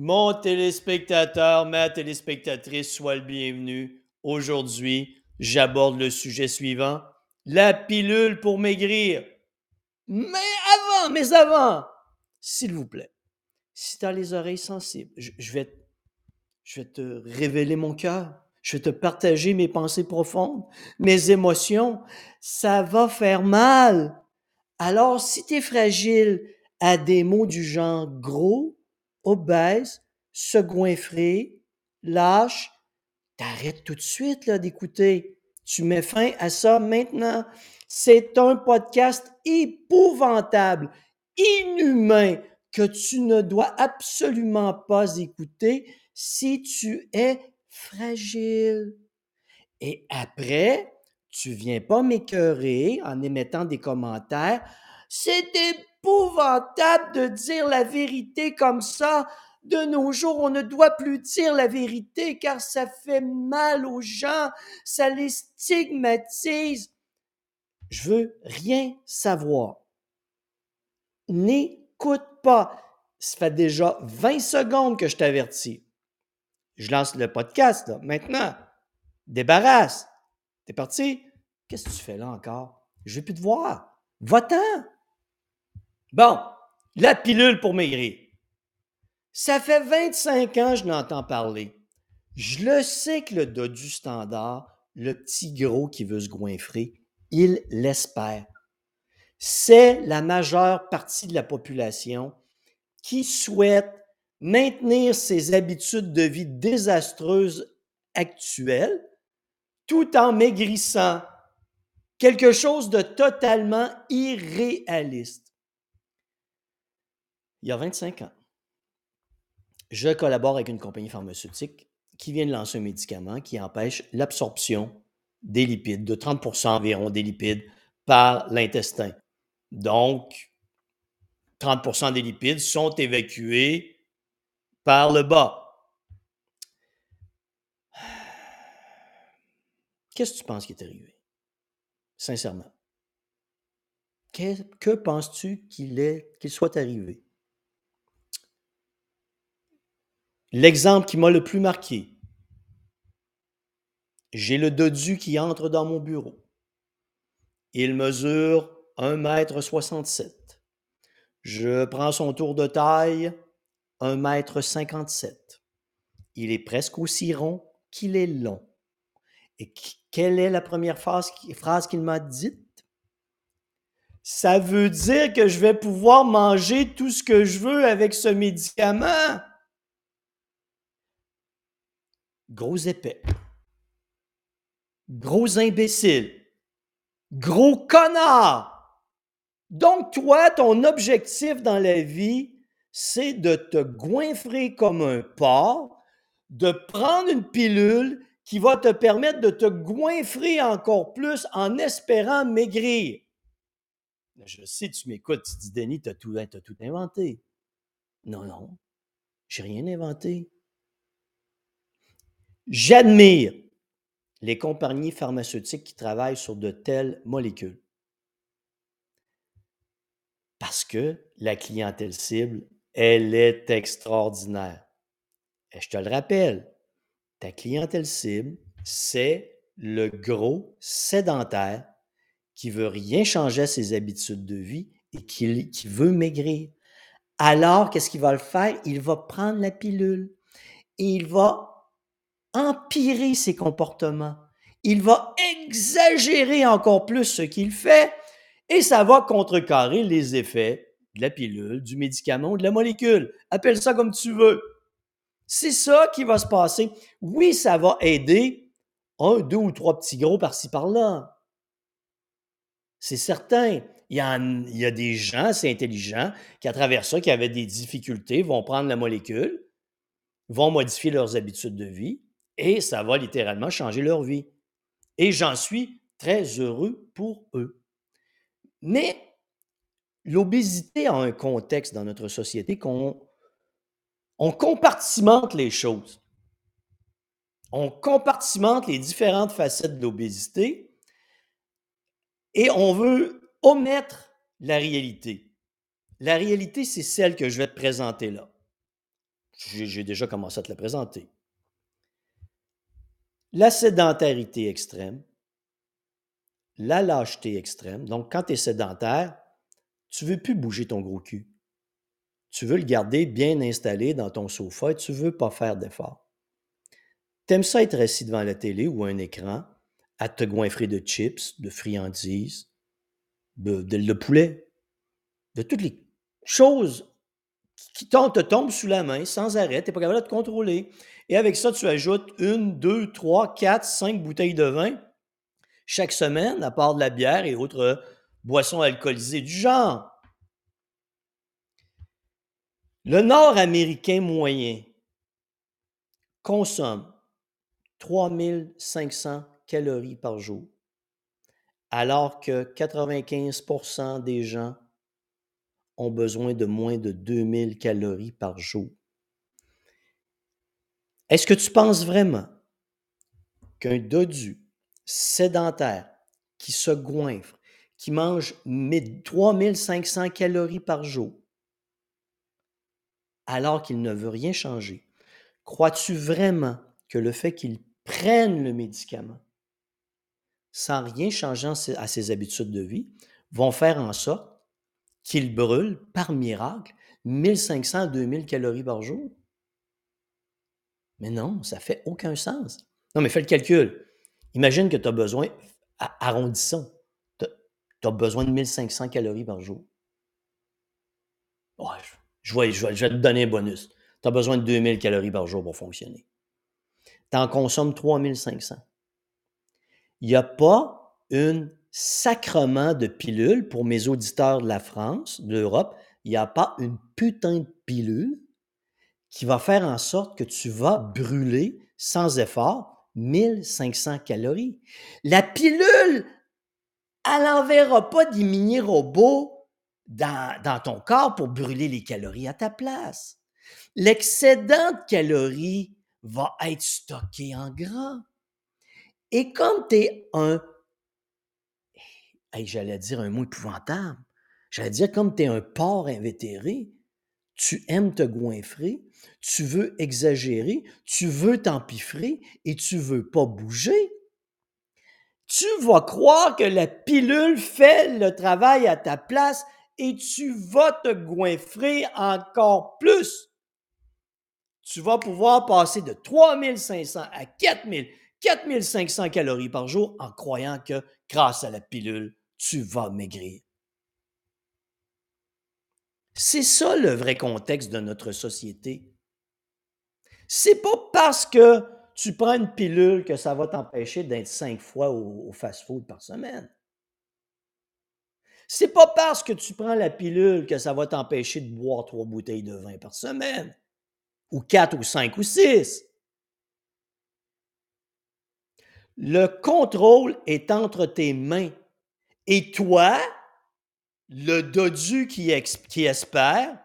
Mon téléspectateur, ma téléspectatrice, sois le bienvenu. Aujourd'hui, j'aborde le sujet suivant, la pilule pour maigrir. Mais avant, mais avant, s'il vous plaît, si tu as les oreilles sensibles, je, vais, je vais te révéler mon cœur. Je vais te partager mes pensées profondes, mes émotions. Ça va faire mal. Alors, si tu es fragile à des mots du genre gros, obèse, se goinfrer, lâche, t'arrêtes tout de suite là, d'écouter. Tu mets fin à ça maintenant. C'est un podcast épouvantable, inhumain, que tu ne dois absolument pas écouter si tu es fragile. Et après, tu viens pas m'écœurer en émettant des commentaires. C'est épouvantable de dire la vérité comme ça. De nos jours, on ne doit plus dire la vérité car ça fait mal aux gens, ça les stigmatise. Je veux rien savoir. N'écoute pas. Ça fait déjà 20 secondes que je t'avertis. Je lance le podcast, là. Maintenant, débarrasse. T'es parti? Qu'est-ce que tu fais là encore? Je vais plus te voir. Va-t'en! Bon, la pilule pour maigrir. Ça fait 25 ans que je n'entends parler. Je le sais que le dos du standard, le petit gros qui veut se goinfrer, il l'espère. C'est la majeure partie de la population qui souhaite maintenir ses habitudes de vie désastreuses actuelles tout en maigrissant. Quelque chose de totalement irréaliste. Il y a 25 ans, je collabore avec une compagnie pharmaceutique qui vient de lancer un médicament qui empêche l'absorption des lipides, de 30% environ des lipides par l'intestin. Donc, 30% des lipides sont évacués par le bas. Qu'est-ce que tu penses qui est arrivé? Sincèrement? Que, penses-tu qu'il est, qu'il soit arrivé? L'exemple qui m'a le plus marqué, j'ai le dodu qui entre dans mon bureau. Il mesure 1,67 m. Je prends son tour de taille, 1,57 m. Il est presque aussi rond qu'il est long. Et quelle est la première phrase, qu'il m'a dite? Ça veut dire que je vais pouvoir manger tout ce que je veux avec ce médicament. Gros épais. Gros imbécile. Gros connard. Donc, toi, ton objectif dans la vie, c'est de te goinfrer comme un porc, de prendre une pilule qui va te permettre de te goinfrer encore plus en espérant maigrir. Je sais, tu m'écoutes, tu dis, Denis, tu as tout, tout inventé. Non, non, j'ai rien inventé. J'admire les compagnies pharmaceutiques qui travaillent sur de telles molécules. Parce que la clientèle cible, elle est extraordinaire. Et je te le rappelle, ta clientèle cible, c'est le gros sédentaire qui veut rien changer à ses habitudes de vie et qui, veut maigrir. Alors, qu'est-ce qu'il va le faire? Il va prendre la pilule et il va empirer ses comportements. Il va exagérer encore plus ce qu'il fait et ça va contrecarrer les effets de la pilule, du médicament de la molécule. Appelle ça comme tu veux. C'est ça qui va se passer. Oui, ça va aider un, deux ou trois petits gros par-ci par-là. C'est certain. Il y, a, des gens, c'est intelligent, qui à travers ça, qui avaient des difficultés, vont prendre la molécule, vont modifier leurs habitudes de vie et ça va littéralement changer leur vie. Et j'en suis très heureux pour eux. Mais l'obésité a un contexte dans notre société qu'on on compartimente les choses. On compartimente les différentes facettes de l'obésité et on veut omettre la réalité. La réalité, c'est celle que je vais te présenter là. J'ai déjà commencé à te la présenter. La sédentarité extrême, la lâcheté extrême. Donc, quand tu es sédentaire, tu ne veux plus bouger ton gros cul. Tu veux le garder bien installé dans ton sofa et tu ne veux pas faire d'effort. Tu aimes ça être assis devant la télé ou un écran à te goinfrer de chips, de friandises, de, de, poulet, de toutes les choses qui te tombent sous la main sans arrêt, tu n'es pas capable de te contrôler. Et avec ça, tu ajoutes une, deux, trois, quatre, cinq bouteilles de vin chaque semaine, à part de la bière et autres boissons alcoolisées du genre. Le Nord-Américain moyen consomme 3500 calories par jour, alors que 95% des gens ont besoin de moins de 2000 calories par jour. Est-ce que tu penses vraiment qu'un dodu sédentaire qui se goinfre, qui mange 3500 calories par jour, alors qu'il ne veut rien changer, crois-tu vraiment que le fait qu'il prenne le médicament sans rien changer à ses habitudes de vie vont faire en sorte qu'il brûle par miracle 1500 à 2000 calories par jour? Mais non, ça fait aucun sens. Non, mais fais le calcul. Imagine que tu as besoin, arrondissons, tu as besoin de 1500 calories par jour. je, vais, je, vais, te donner un bonus. Tu as besoin de 2000 calories par jour pour fonctionner. Tu en consommes 3500. Il n'y a pas un sacrement de pilule pour mes auditeurs de la France, de l'Europe. Il n'y a pas une putain de pilule qui va faire en sorte que tu vas brûler sans effort 1500 calories. La pilule, elle n'enverra pas des mini-robots dans, dans ton corps pour brûler les calories à ta place. L'excédent de calories va être stocké en gras. Et comme tu es un... J'allais dire un mot épouvantable. J'allais dire comme tu es un porc invétéré, tu aimes te goinfrer, tu veux exagérer, tu veux t'empiffrer et tu veux pas bouger, tu vas croire que la pilule fait le travail à ta place et tu vas te goinfrer encore plus. Tu vas pouvoir passer de 3500 à 4000, 4500 calories par jour en croyant que grâce à la pilule, tu vas maigrir. C'est ça le vrai contexte de notre société. C'est pas parce que tu prends une pilule que ça va t'empêcher d'être cinq fois au, fast-food par semaine. C'est pas parce que tu prends la pilule que ça va t'empêcher de boire trois bouteilles de vin par semaine, ou quatre, ou cinq, ou six. Le contrôle est entre tes mains. Et toi, le dodu qui, espère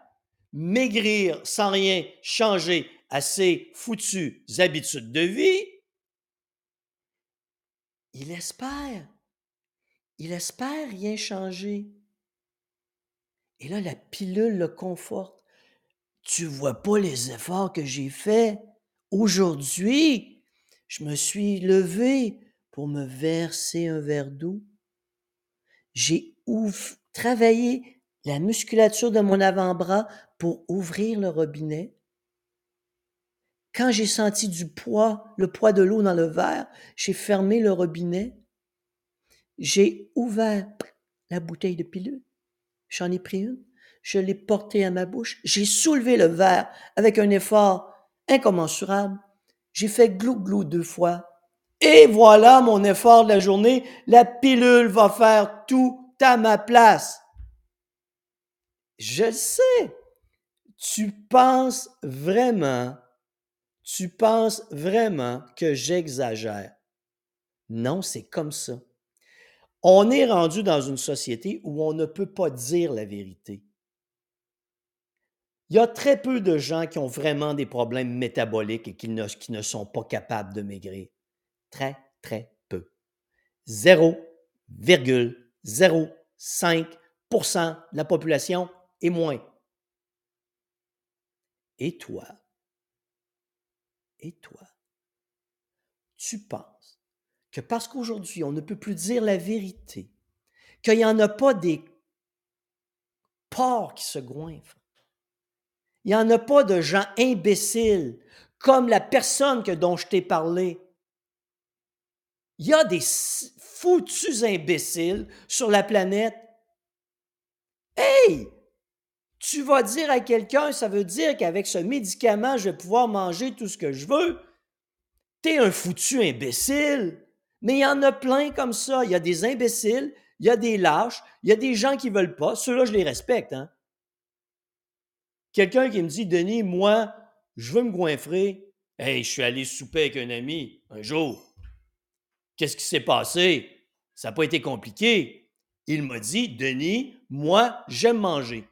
maigrir sans rien changer à ses foutues habitudes de vie, il espère. Il espère rien changer. Et là, la pilule le conforte. Tu vois pas les efforts que j'ai faits. Aujourd'hui, je me suis levé pour me verser un verre d'eau. J'ai travaillé la musculature de mon avant-bras pour ouvrir le robinet. Quand j'ai senti du poids, le poids de l'eau dans le verre, j'ai fermé le robinet. J'ai ouvert la bouteille de pilule. J'en ai pris une. Je l'ai portée à ma bouche. J'ai soulevé le verre avec un effort incommensurable. J'ai fait glou-glou deux fois. Et voilà mon effort de la journée. La pilule va faire tout à ma place. Je le sais. Tu penses vraiment, tu penses vraiment que j'exagère. Non, c'est comme ça. On est rendu dans une société où on ne peut pas dire la vérité. Il y a très peu de gens qui ont vraiment des problèmes métaboliques et qui ne, qui ne sont pas capables de maigrir. Très, très peu. 0,05% de la population et moins. Et toi, et toi, tu penses que parce qu'aujourd'hui, on ne peut plus dire la vérité, qu'il n'y en a pas des porcs qui se goinfrent, il n'y en a pas de gens imbéciles comme la personne que, dont je t'ai parlé. Il y a des foutus imbéciles sur la planète. Hey! Tu vas dire à quelqu'un, ça veut dire qu'avec ce médicament, je vais pouvoir manger tout ce que je veux. T'es un foutu imbécile. Mais il y en a plein comme ça. Il y a des imbéciles, il y a des lâches, il y a des gens qui ne veulent pas. Ceux-là, je les respecte. Hein? Quelqu'un qui me dit, Denis, moi, je veux me goinfrer. Hey, je suis allé souper avec un ami un jour. Qu'est-ce qui s'est passé? Ça n'a pas été compliqué. Il m'a dit, Denis, moi, j'aime manger.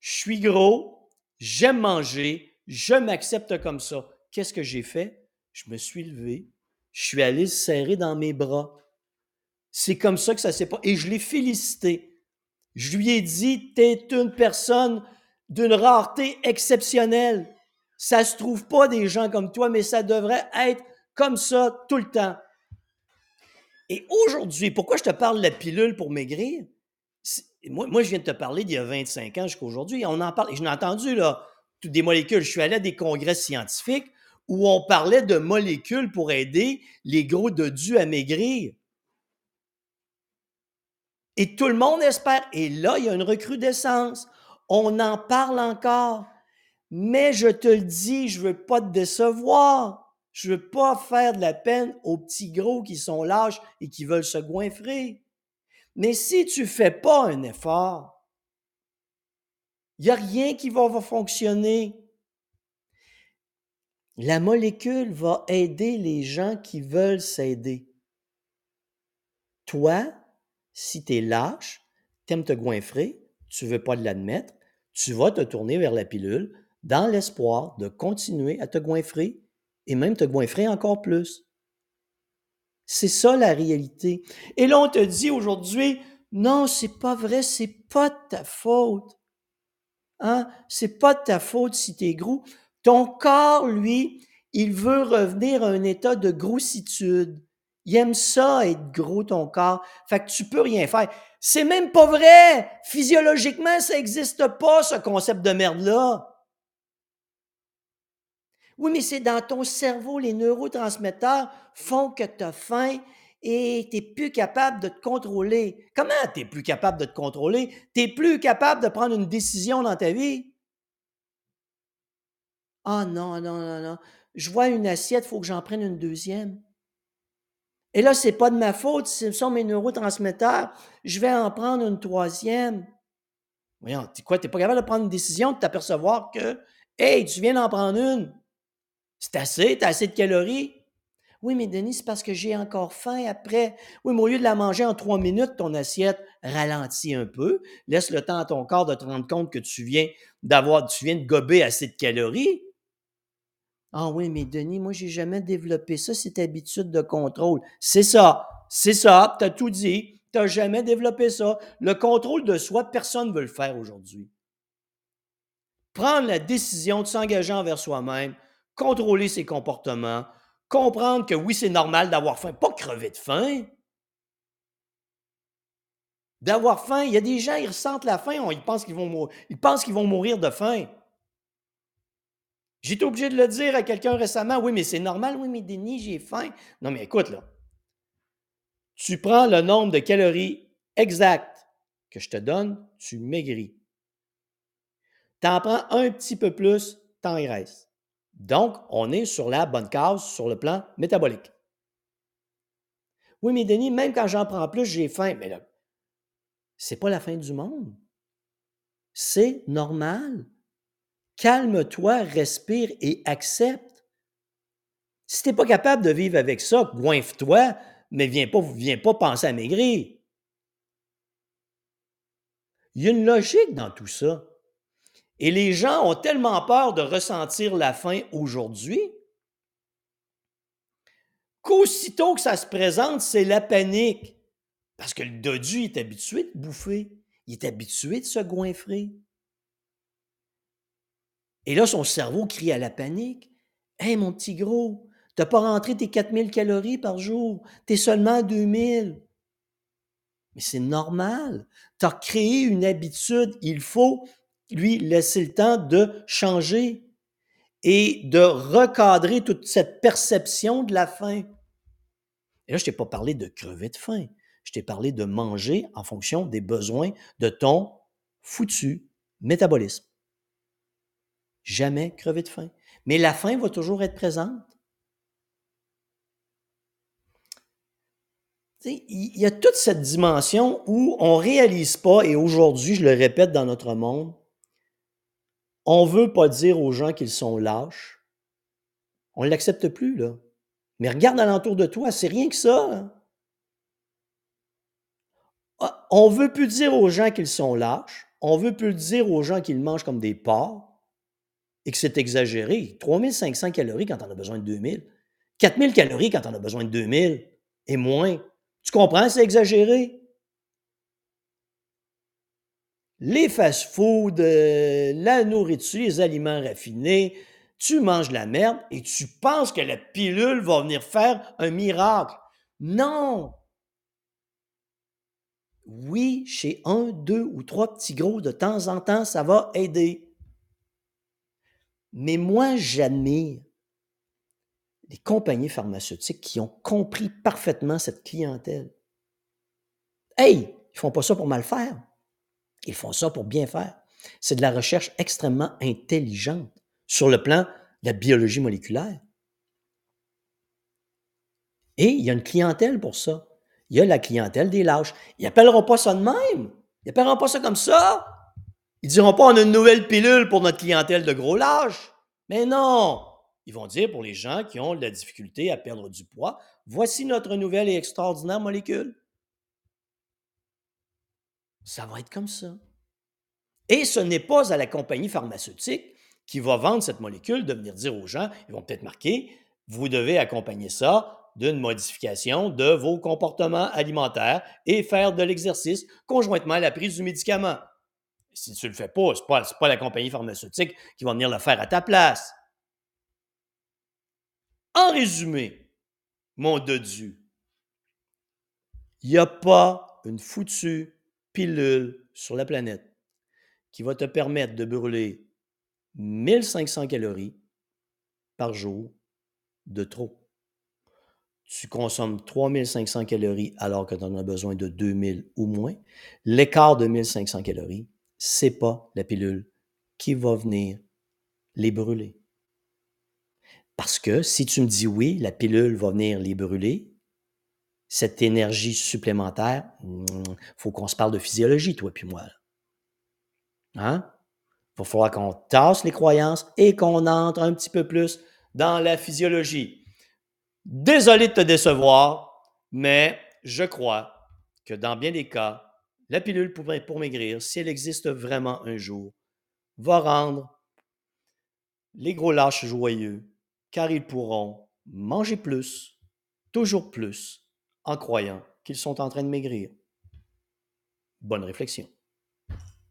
Je suis gros, j'aime manger, je m'accepte comme ça. Qu'est-ce que j'ai fait? Je me suis levé, je suis allé le serrer dans mes bras. C'est comme ça que ça s'est pas. Et je l'ai félicité. Je lui ai dit, t'es une personne d'une rareté exceptionnelle. Ça se trouve pas des gens comme toi, mais ça devrait être comme ça tout le temps. Et aujourd'hui, pourquoi je te parle de la pilule pour maigrir? Moi, je viens de te parler d'il y a 25 ans jusqu'à aujourd'hui. On en parle. Je n'ai entendu, là, toutes des molécules. Je suis allé à des congrès scientifiques où on parlait de molécules pour aider les gros dodus à maigrir. Et tout le monde espère. Et là, il y a une recrudescence. On en parle encore. Mais je te le dis, je ne veux pas te décevoir. Je veux pas faire de la peine aux petits gros qui sont lâches et qui veulent se goinfrer. Mais si tu fais pas un effort, il n'y a rien qui va, fonctionner. La molécule va aider les gens qui veulent s'aider. Toi, si tu es lâche, tu aimes te goinfrer, tu veux pas l'admettre, tu vas te tourner vers la pilule dans l'espoir de continuer à te goinfrer et même te goinfrer encore plus. C'est ça la réalité. Et là, on te dit aujourd'hui, non, c'est pas vrai, c'est pas de ta faute. Hein? C'est pas de ta faute si tu es gros. Ton corps, lui, il veut revenir à un état de grossitude. Il aime ça être gros, ton corps. Fait que tu peux rien faire. C'est même pas vrai. Physiologiquement, ça n'existe pas, ce concept de merde-là. Oui, mais c'est dans ton cerveau, les neurotransmetteurs font que tu as faim et tu n'es plus capable de te contrôler. Comment tu n'es plus capable de te contrôler? Tu n'es plus capable de prendre une décision dans ta vie? Ah non, non, non, non. Je vois une assiette, il faut que j'en prenne une deuxième. Et là, ce n'est pas de ma faute, ce sont mes neurotransmetteurs. Je vais en prendre une troisième. Voyons, quoi, tu n'es pas capable de prendre une décision, de t'apercevoir que, hey, tu viens d'en prendre une? C'est assez, tu as assez de calories. Oui, mais Denis, c'est parce que j'ai encore faim après. Oui, mais au lieu de la manger en trois minutes, ton assiette ralentit un peu. Laisse le temps à ton corps de te rendre compte que tu viens d'avoir, tu viens de gober assez de calories. Ah oui, mais Denis, moi, j'ai jamais développé ça, cette habitude de contrôle. C'est ça, c'est ça, tu as tout dit. Tu n'as jamais développé ça. Le contrôle de soi, personne ne veut le faire aujourd'hui. Prendre la décision de s'engager envers soi-même, contrôler ses comportements, comprendre que oui, c'est normal d'avoir faim, pas crever de faim. D'avoir faim, il y a des gens, ils ressentent la faim, ils pensent qu'ils vont, mourir de faim. J'étais obligé de le dire à quelqu'un récemment, oui, mais c'est normal, oui, mais Denis, j'ai faim. Non, mais écoute, là, tu prends le nombre de calories exact que je te donne, tu maigris. Tu en prends un petit peu plus, t'engraisses. Donc, on est sur la bonne case sur le plan métabolique. Oui, mais Denis, même quand j'en prends plus, j'ai faim. Mais là, c'est pas la fin du monde. C'est normal. Calme-toi, respire et accepte. Si tu n'es pas capable de vivre avec ça, goinfre-toi, mais viens pas, viens pas penser à maigrir. Il y a une logique dans tout ça. Et les gens ont tellement peur de ressentir la faim aujourd'hui qu'aussitôt que ça se présente, c'est la panique. Parce que le dodu est habitué de bouffer. Il est habitué de se goinfrer. Et là, son cerveau crie à la panique. Hey, mon petit gros, tu n'as pas rentré tes 4000 calories par jour, tu es seulement à 2000. Mais c'est normal. Tu as créé une habitude, il faut lui laisser le temps de changer et de recadrer toute cette perception de la faim. Et là, je t'ai pas parlé de crever de faim. Je t'ai parlé de manger en fonction des besoins de ton foutu métabolisme. Jamais crever de faim. Mais la faim va toujours être présente. Il y a toute cette dimension où on ne réalise pas, et aujourd'hui, je le répète dans notre monde, on ne veut pas dire aux gens qu'ils sont lâches. On ne l'accepte plus, là. Mais regarde alentour de toi, c'est rien que ça. Ah, on ne veut plus dire aux gens qu'ils sont lâches. On ne veut plus dire aux gens qu'ils mangent comme des porcs et que c'est exagéré. 3500 calories quand on a besoin de 2000. 4000 calories quand on a besoin de 2000 et moins. Tu comprends, c'est exagéré? Les fast-foods, euh, la nourriture, les aliments raffinés, tu manges la merde et tu penses que la pilule va venir faire un miracle. Non! Oui, chez un, deux ou trois petits gros, de temps en temps, ça va aider. Mais moi, j'admire les compagnies pharmaceutiques qui ont compris parfaitement cette clientèle. Hey, ils font pas ça pour mal faire. Ils font ça pour bien faire. C'est de la recherche extrêmement intelligente sur le plan de la biologie moléculaire. Et il y a une clientèle pour ça. Il y a la clientèle des lâches. Ils n'appelleront pas ça de même. Ils n'appelleront pas ça comme ça. Ils diront pas on a une nouvelle pilule pour notre clientèle de gros lâches. Mais non. Ils vont dire pour les gens qui ont de la difficulté à perdre du poids, voici notre nouvelle et extraordinaire molécule. Ça va être comme ça. Et ce n'est pas à la compagnie pharmaceutique qui va vendre cette molécule de venir dire aux gens, ils vont peut-être marquer, vous devez accompagner ça d'une modification de vos comportements alimentaires et faire de l'exercice conjointement à la prise du médicament. Si tu ne le fais pas, ce n'est pas, pas la compagnie pharmaceutique qui va venir le faire à ta place. En résumé, mon dodu, il n'y a pas une foutue pilule sur la planète qui va te permettre de brûler 1500 calories par jour de trop. Tu consommes 3500 calories alors que tu en as besoin de 2000 ou moins. L'écart de 1500 calories, c'est pas la pilule qui va venir les brûler. Parce que si tu me dis oui, la pilule va venir les brûler, cette énergie supplémentaire, hmm, faut qu'on se parle de physiologie, toi puis moi. Hein? Il va falloir qu'on tasse les croyances et qu'on entre un petit peu plus dans la physiologie. Désolé de te décevoir, mais je crois que dans bien des cas, la pilule pour, pour maigrir, si elle existe vraiment un jour, va rendre les gros lâches joyeux, car ils pourront manger plus, toujours plus, en croyant qu'ils sont en train de maigrir. Bonne réflexion.